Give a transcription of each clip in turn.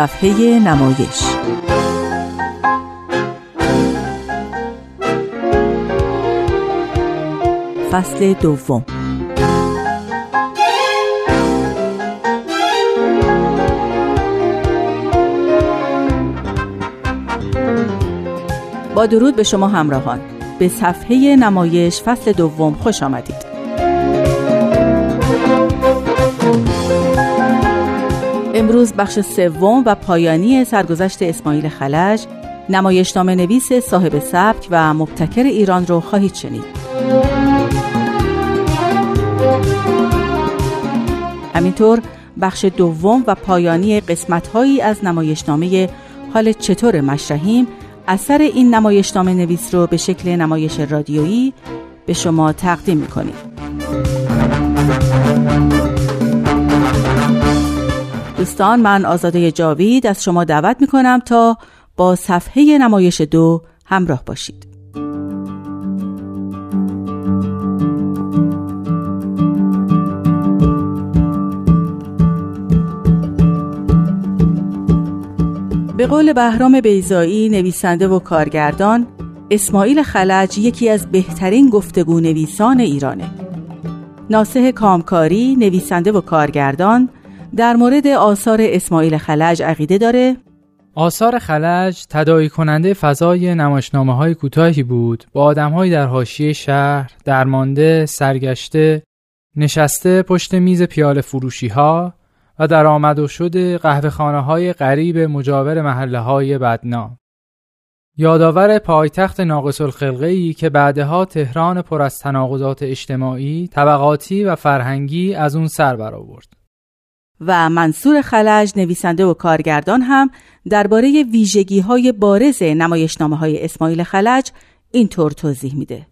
صفحه نمایش. فصل دوم. با درود به شما همراهان. به صفحه نمایش فصل دوم خوش آمدید. امروز بخش سوم و پایانی سرگذشت اسماعیل خلج نمایشنامه نویس صاحب سبک و مبتکر ایران رو خواهید شنید. همینطور بخش دوم و پایانی قسمتهایی از نمایشنامه حال چطور مشرحیم اثر این نمایشنامه نویس رو به شکل نمایش رادیویی به شما تقدیم می‌کنیم. دوستان من آزاده جاوید از شما دعوت می‌کنم تا با صفحه نمایش دو همراه باشید. به قول بهرام بیزایی نویسنده و کارگردان اسماعیل خلج یکی از بهترین گفتگو نویسان ایرانه. ناسه کامکاری نویسنده و کارگردان در مورد آثار اسماعیل خلج عقیده داره آثار خلج تدایی کننده فضای نمایشنامه های کوتاهی بود با آدم در حاشیه شهر درمانده سرگشته نشسته پشت میز پیاله فروشی ها و در آمد و شد قهوه خانه های غریب مجاور محله های بدنام. یادآور پایتخت ناقص الخلقه که بعدها تهران پر از تناقضات اجتماعی، طبقاتی و فرهنگی از اون سر برآورد. و منصور خلج نویسنده و کارگردان هم درباره ویژگی های بارز نمایشنامه های اسماعیل خلج اینطور توضیح میده.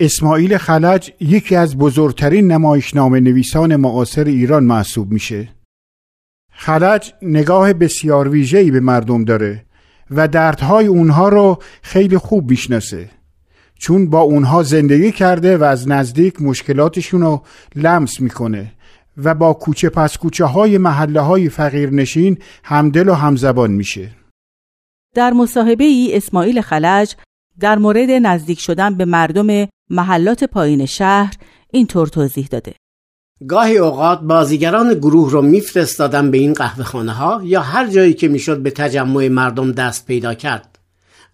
اسماعیل خلج یکی از بزرگترین نمایشنامه نویسان معاصر ایران محسوب میشه. خلج نگاه بسیار ویژه‌ای به مردم داره و دردهای اونها رو خیلی خوب می‌شناسه. چون با اونها زندگی کرده و از نزدیک مشکلاتشون رو لمس می‌کنه و با کوچه پس کوچه های محله های فقیرنشین همدل و همزبان میشه. در مصاحبه ای اسماعیل خلج در مورد نزدیک شدن به مردم محلات پایین شهر اینطور توضیح داده. گاهی اوقات بازیگران گروه رو میفرستادم به این قهوه خانه ها یا هر جایی که می‌شد به تجمع مردم دست پیدا کرد.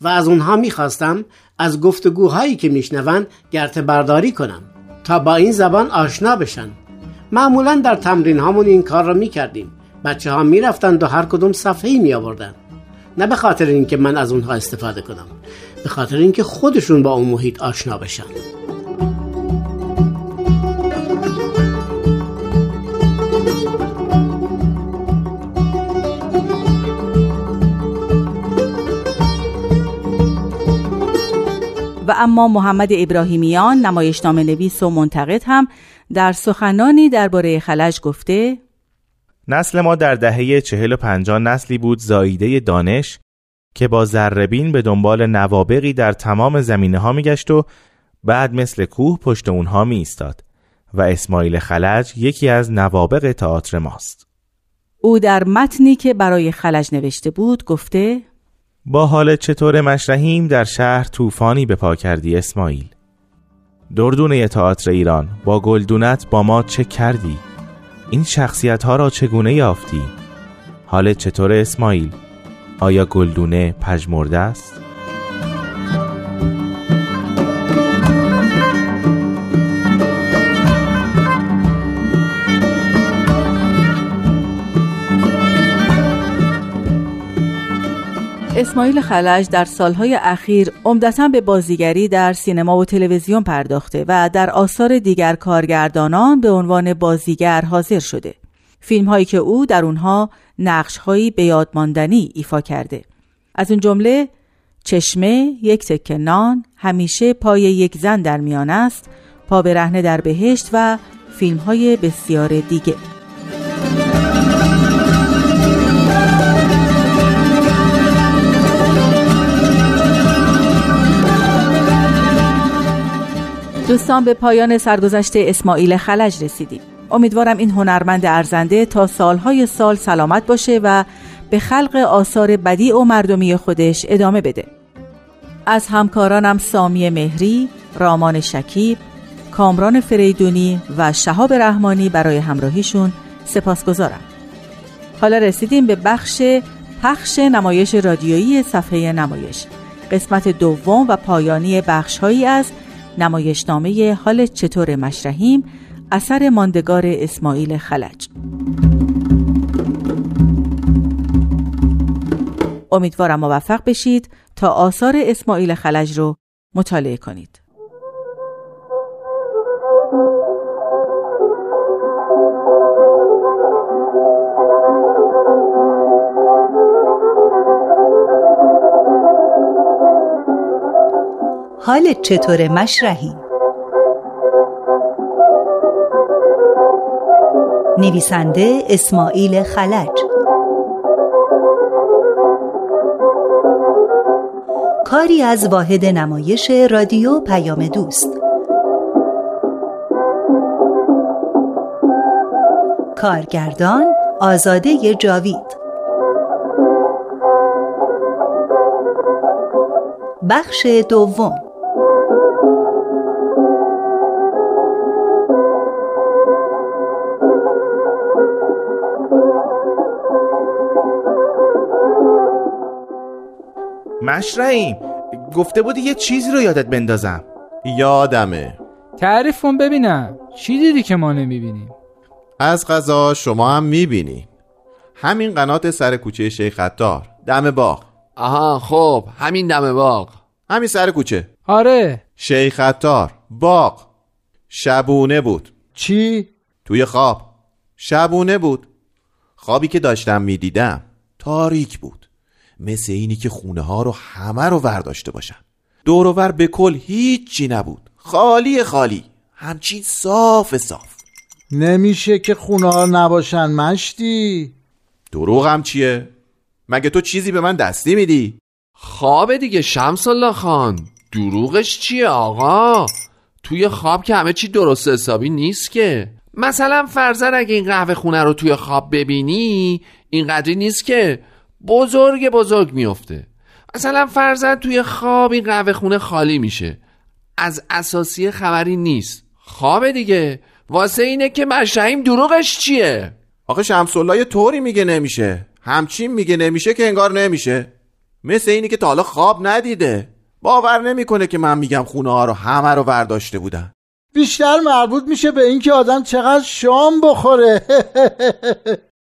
و از اونها می‌خواستم از گفتگوهایی که میشنون گرت برداری کنم تا با این زبان آشنا بشن. معمولا در تمرین هامون این کار را می‌کردیم. بچه ها می‌رفتند و هر کدوم صفحه‌ای می آوردن نه به خاطر اینکه من از اونها استفاده کنم به خاطر اینکه خودشون با اون محیط آشنا بشن. و اما محمد ابراهیمیان نمایشنامه نویس و منتقد هم در سخنانی درباره خلج گفته نسل ما در دهه چهل و پنجاه نسلی بود زاییده دانش که با زربین به دنبال نوابقی در تمام زمینه ها میگشت و بعد مثل کوه پشت اونها می ایستاد و اسماعیل خلج یکی از نوابق تئاتر ماست. او در متنی که برای خلج نوشته بود گفته با حال چطور مشرحیم در شهر طوفانی به پا کردی اسماعیل دردونه تئاتر ایران با گلدونت با ما چه کردی؟ این شخصیت ها را چگونه یافتی؟ حال چطور اسماعیل؟ آیا گلدونه پژمرده است؟ اسماعیل خلج در سالهای اخیر عمدتا به بازیگری در سینما و تلویزیون پرداخته و در آثار دیگر کارگردانان به عنوان بازیگر حاضر شده. فیلم هایی که او در اونها نقش هایی به یادماندنی ایفا کرده. از اون جمله چشمه، یک تکه نان، همیشه پای یک زن در میان است، پا به رهنه در بهشت و فیلم های بسیار دیگه. دوستان به پایان سرگذشت اسماعیل خلج رسیدیم امیدوارم این هنرمند ارزنده تا سالهای سال سلامت باشه و به خلق آثار بدیع و مردمی خودش ادامه بده از همکارانم سامی مهری، رامان شکیب، کامران فریدونی و شهاب رحمانی برای همراهیشون سپاسگزارم. حالا رسیدیم به بخش پخش نمایش رادیویی صفحه نمایش. قسمت دوم و پایانی بخشهایی از نمایشنامه حال چطور مشرحیم اثر ماندگار اسماعیل خلج. امیدوارم موفق بشید تا آثار اسماعیل خلج رو مطالعه کنید. حال چطور مشرحی؟ نویسنده اسماعیل خلج. کاری از واحد نمایش رادیو پیام دوست. کارگردان آزاده جاوید. بخش دوم. مشرعیم گفته بودی یه چیزی رو یادت بندازم. یادمه. تعریف کن ببینم. چی دیدی که ما نمی‌بینیم؟ از غذا شما هم می‌بینی. همین قنات سر کوچه شیخ خطار دم باغ. آها خب همین دم باغ. همین سر کوچه. آره. شیخ خطار باغ. شبونه بود. چی؟ توی خواب. شبونه بود. خوابی که داشتم می‌دیدم. تاریک بود. مثل اینی که خونه ها رو همه رو ورداشته باشن. دور به کل هیچی نبود. خالی خالی. همچین صاف صاف. نمیشه که خونه ها نباشن مشتی. دروغم چیه؟ مگه تو چیزی به من دستی میدی؟ خواب دیگه شمس الله خان. دروغش چیه آقا؟ توی خواب که همه چی درست حسابی نیست که. مثلا فرزن اگه این قهوه خونه رو توی خواب ببینی اینقدری نیست که بزرگ بزرگ میفته مثلا فرزن توی خواب این قهوه خونه خالی میشه. از اساسی خبری نیست. خواب دیگه. واسه اینه که مشهیم دروغش چیه؟ آخه شمس الله یه طوری میگه نمیشه. همچین میگه نمیشه که انگار نمیشه. مثل اینی که تا حالا خواب ندیده. باور نمی‌کنه که من میگم خونه ها رو همه رو برداشته بودن. بیشتر مربوط میشه به اینکه آدم چقدر شام بخوره.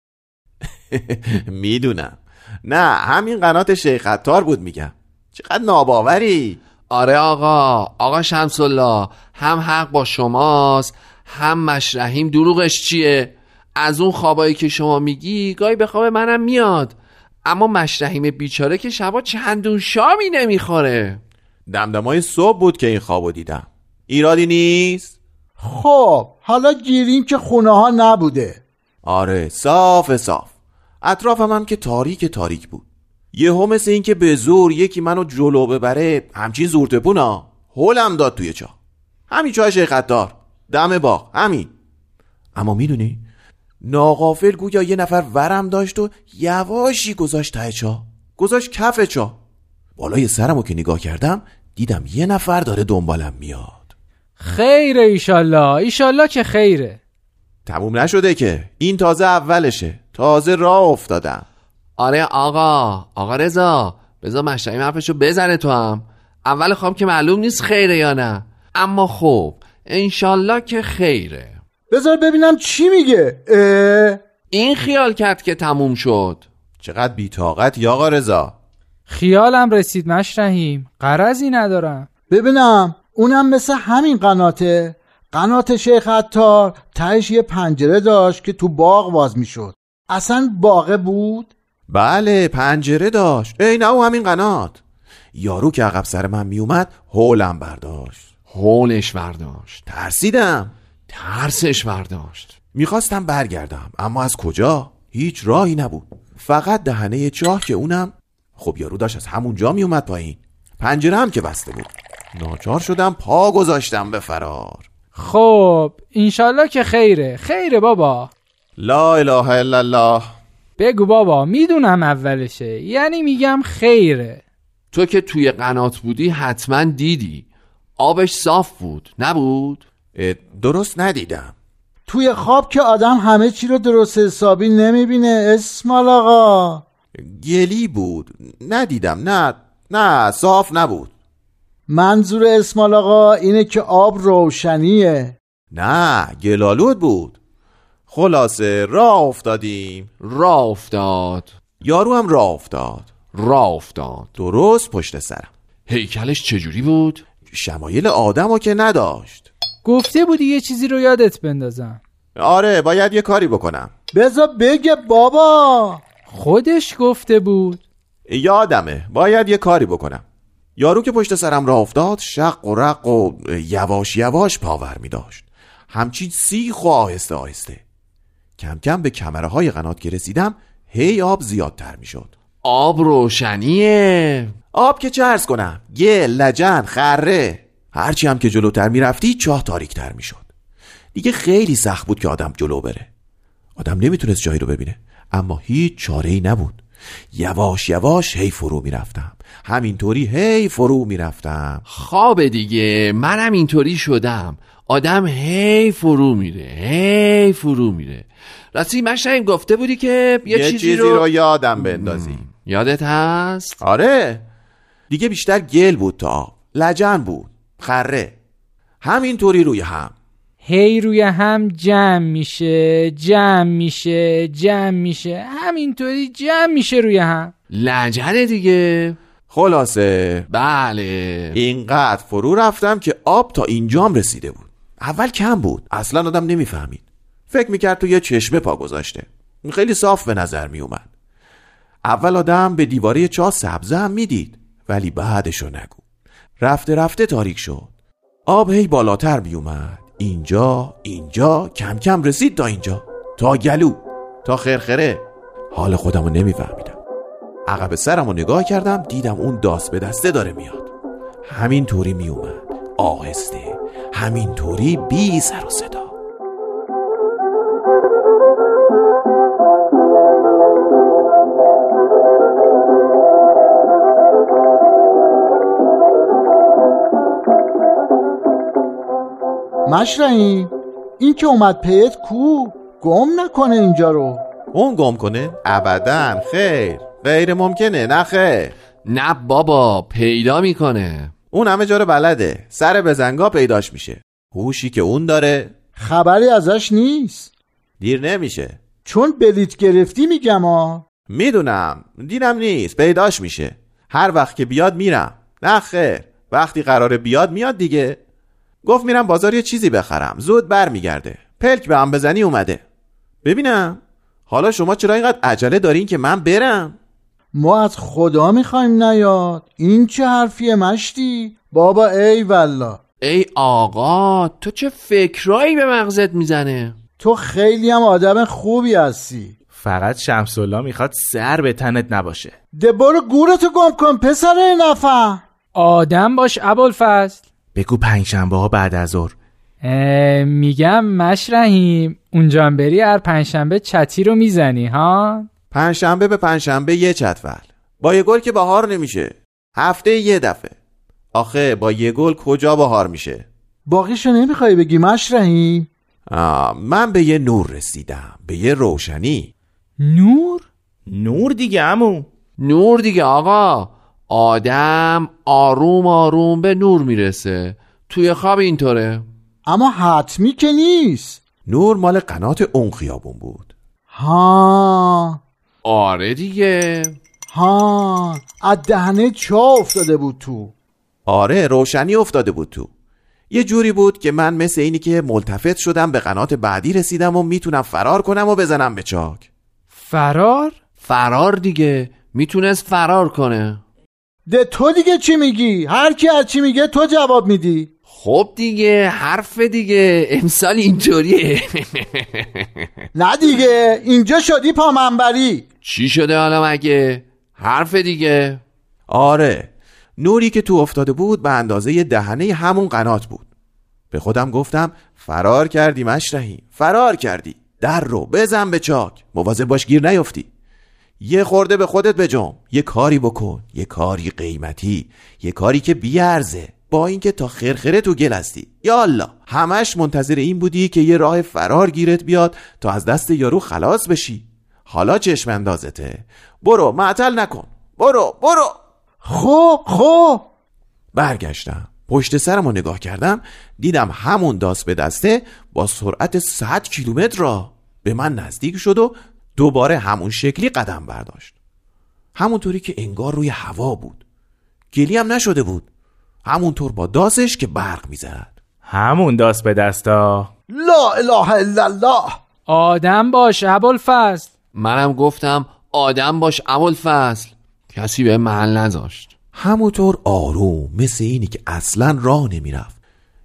می‌دونم. نه همین قنات شیخ عطار بود میگم. چقدر ناباوری. آره آقا آقا شمس الله هم حق با شماست هم مشرحیم دروغش چیه؟ از اون خوابایی که شما میگی گاهی به خواب منم میاد. اما مشرحیم بیچاره که شبا چندون شامی نمی‌خوره. دمدمای صبح بود که این خوابو دیدم. ایرادی نیست؟ خب حالا گیریم که خونه ها نبوده. آره صاف صاف. اطرافم هم که تاریک تاریک بود. یهو مثل این که به زور یکی منو جلو ببره همچین زورتپونا هولم داد توی چا. همین چای شیخ خطار دم باغ. همین. اما می‌دونی ناقافل گویا یه نفر ورم داشت و یواشی گذاشت ته چا. گذاشت کف چا. بالای سرمو که نگاه کردم دیدم یه نفر داره دنبالم میاد. خیره ایشالله. ایشالله که خیره. تموم نشده که. این تازه اولشه. تازه راه افتادم. آره آقا آقا رضا بذار مشتری حرفشو بزنه تو هم. اول خواب که معلوم نیست خیره یا نه. اما خب انشالله که خیره. بذار ببینم چی میگه. اه؟ این خیال کرد که تموم شد. چقدر بیتاقت یا آقا رضا. خیالم رسید مشرحیم قرضی ندارم. ببینم اونم مثل همین قناته. قنات شیخ عطار تهش یه پنجره داشت که تو باغ باز می‌شد. اصلا باغه بود؟ بله پنجره داشت. ای نه همین قنات. یارو که عقب سر من میومد هولم برداشت. هولش برداشت. ترسیدم. ترسش برداشت. می‌خواستم برگردم اما از کجا؟ هیچ راهی نبود. فقط دهنه چاه که اونم خب یارو داشت از همونجا میومد پایین. پنجره هم که بسته بود. ناچار شدم پا گذاشتم به فرار. خب انشالله که خیره. خیره بابا. لا اله الا الله. بگو بابا می‌دونم اولشه یعنی میگم خیره. تو که توی قنات بودی حتما دیدی. آبش صاف بود نبود؟ درست ندیدم. توی خواب که آدم همه چی رو درست حسابی نمی‌بینه اسمال آقا. گلی بود ندیدم نه نه صاف نبود. منظور اسمال آقا اینه که آب روشنیه. نه گلالود بود. خلاصه راه افتادیم. راه افتاد. یارو هم راه افتاد. راه افتاد. درست پشت سرم. هیکلش چجوری بود؟ شمایل آدم رو که نداشت. گفته بودی یه چیزی رو یادت بندازم. آره باید یه کاری بکنم. بذار بگه بابا. خودش گفته بود. یادمه باید یه کاری بکنم. یارو که پشت سرم راه افتاد شق و رق و یواش یواش پاور می داشت همچین سیخ و آهسته آهسته. کم کم به کمره های قنات که رسیدم هی آب زیادتر می شد آب روشنیه. آب که چه ارز کنم گل لجن خره. هرچی هم که جلوتر می‌رفتی چاه تاریکتر می‌شد. دیگه خیلی سخت بود که آدم جلو بره. آدم نمی‌تونست جایی رو ببینه اما هیچ چاره ای نبود. یواش یواش هی فرو می‌رفتم. همینطوری هی فرو می‌رفتم. خواب دیگه. منم اینطوری شدم. آدم هی فرو میره هی فرو میره. راستی مشتیم گفته بودی که یه, یه چیزی, رو... یادم بندازی. یادت هست؟ آره. دیگه بیشتر گل بود تا آب. لجن بود. خره. همینطوری روی هم. هی روی هم جمع میشه جمع میشه جمع میشه. همینطوری جمع میشه روی هم. لجنه دیگه. خلاصه. بله. اینقدر فرو رفتم که آب تا اینجام رسیده بود. اول کم بود. اصلا آدم نمی‌فهمید. فکر می‌کرد تو یه چشمه پا گذاشته. خیلی صاف به نظر میومد اول آدم به دیواره چاه سبزه هم می‌دید ولی بعدشو نگو. رفته رفته تاریک شد. آب هی بالاتر میومد اینجا اینجا کم کم رسید تا اینجا. تا گلو تا خرخره. حال خودمو نمیفهمیدم. عقب سرمو نگاه کردم دیدم اون داست به دسته داره میاد. همین طوری میومد آهسته. همین طوری بی سر و صدا. مشرعی این که اومد پیت کو گم نکنه اینجا رو. اون گم کنه؟ ابدا خیر. غیر ممکنه نه خیر. نه بابا پیدا می‌کنه. اون همه جا رو بلده. سر بزنگا پیداش میشه. هوشی که اون داره خبری ازش نیست. دیر نمیشه. چون بلیت گرفتی میگم ها می‌دونم. دیرم نیست. پیداش میشه. هر وقت که بیاد میرم. نه خیر. وقتی قراره بیاد میاد دیگه. گفت میرم بازار یه چیزی بخرم. زود برمیگرده. پلک به هم بزنی اومده. ببینم. حالا شما چرا اینقدر عجله دارین که من برم؟ ما از خدا می‌خوایم نیاد. این چه حرفیه مشتی؟ بابا ای والله. ای آقا تو چه فکرایی به مغزت می‌زنه؟ تو خیلی هم آدم خوبی هستی. فقط شمس الله می‌خواد سر به تنت نباشه. ده برو گورتو گم کن پسر نفهم آدم باش ابوالفضل. بگو پنجشنبه ها بعد از ظهر. اه، میگم مشرحیم. اونجا هم بری هر پنجشنبه چتی رو می‌زنی ها؟ پنجشنبه به پنجشنبه یه چتول با یه گل که بهار نمیشه. هفته یه دفعه. آخه با یه گل کجا بهار میشه؟ باقیشو نمی‌خوای بگی مشرحیم آه من به یه نور رسیدم. به یه روشنی. نور؟ نور دیگه امو نور دیگه آقا. آدم آروم آروم به نور می‌رسه. توی خواب اینطوره. اما حتمی که نیست. نور مال قنات اون خیابون بود. ها. آره دیگه. ها از دهنه چا افتاده بود تو. آره روشنی افتاده بود تو. یه جوری بود که من مثل اینی که ملتفت شدم به قنات بعدی رسیدم و می‌تونم فرار کنم و بزنم به چاک. فرار؟ فرار دیگه. می‌تونست فرار کنه. ده تو دیگه چی میگی؟ هر کی هر چی میگه تو جواب میدی. خب دیگه حرف دیگه. امسال اینطوریه. نه دیگه اینجا شدی پامنبری چی شده حالا مگه؟ حرف دیگه. آره نوری که تو افتاده بود به اندازه دهنه همون قنات بود. به خودم گفتم فرار کردی مشرحی فرار کردی. در رو بزن به چاک مواظب باش گیر نیفتی. یه خورده به خودت بجم یه کاری بکن یه کاری قیمتی یه کاری که بیارزه. با اینکه تا خرخره تو گل هستی. یا الله همش منتظر این بودی که یه راه فرار گیرت بیاد تا از دست یارو خلاص بشی. حالا چشم اندازته. برو معطل نکن. برو برو. خب خب. برگشتم. پشت سرم رو نگاه کردم دیدم همون داست به دسته با سرعت 100 کیلومتر را به من نزدیک شد و دوباره همون شکلی قدم برداشت. همونطوری که انگار روی هوا بود. گلی هم نشده بود. همونطور با داسش که برق می‌زد همون داست به دستا. لا اله الا الله. آدم باش ابوالفضل. منم گفتم آدم باش فصل کسی به محل نذاشت. همونطور آروم مثل اینی که اصلا راه نمی‌رفت.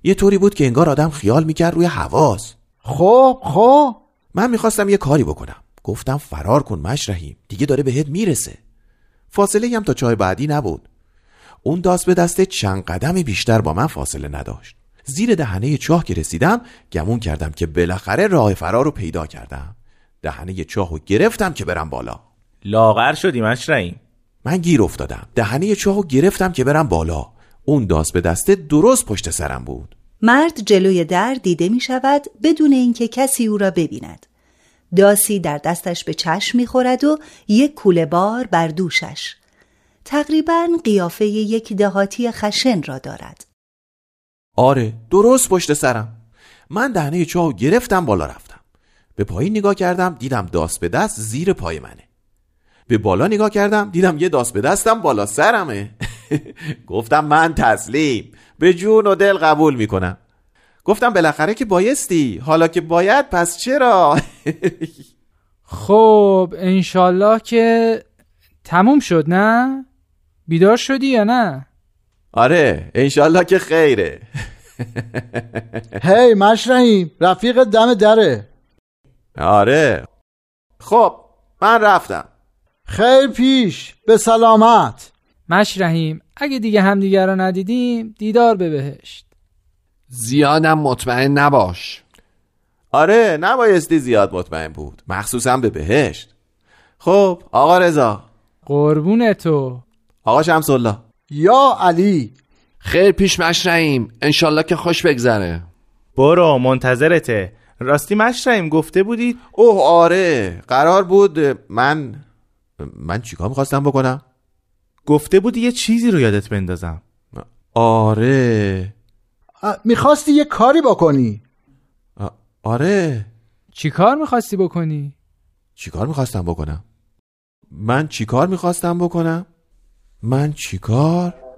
یه طوری بود که انگار آدم خیال می‌کرد روی حواس. خب خب. من می‌خواستم یه کاری بکنم. گفتم فرار کن مشرحیم دیگه داره بهت می‌رسه. فاصله هم تا چای بعدی نبود. اون داست به دسته چند قدم بیشتر با من فاصله نداشت. زیر دهنه چاه که رسیدم گمون کردم که بالاخره راه فرار رو پیدا کردم. دهنه چاه رو گرفتم که برم بالا. لاغر شدی مشرحیم من گیر افتادم. دهنه چاه رو گرفتم که برم بالا. اون داست به دسته درست پشت سرم بود. مرد جلوی در دیده می شود بدون اینکه کسی او را ببیند. داسی در دستش به چشم می‌خورد و یک کوله بار بر دوشش. تقریبا قیافه یک دهاتی خشن را دارد. آره درست پشت سرم. من دهنه چاو گرفتم بالا رفتم. به پایین نگاه کردم دیدم داست به دست زیر پای منه. به بالا نگاه کردم دیدم یه داست به دستم بالا سرمه. گفتم من تسلیم. به جون و دل قبول می‌کنم. گفتم بالاخره که بایستی. حالا که باید پس چرا؟ خب انشالله که تموم شد نه؟ بیدار شدی یا نه؟ آره انشالله که خیره. هی مشرحیم. رفیق دم دره. آره. خب من رفتم. خیر پیش به سلامت. مشرحیم اگه دیگه همدیگه رو ندیدیم دیدار به بهشت. زیادم مطمئن نباش. آره نبایستی زیاد مطمئن بود. مخصوصا به بهشت. خب آقا رضا. قربون تو. آقا شمس الله یا علی. خیر پیش مشرعیم انشالله که خوش بگذره. برو منتظرته. راستی مشرعیم گفته بودید اوه آره قرار بود من من چیکار می‌خواستم بکنم گفته بودی یه چیزی رو یادت بندازم آره می‌خواستی یه کاری بکنی آره چی کار می‌خواستی بکنی؟ چی کار می‌خواستم بکنم؟ من چی کار می‌خواستم بکنم؟ من چی کار؟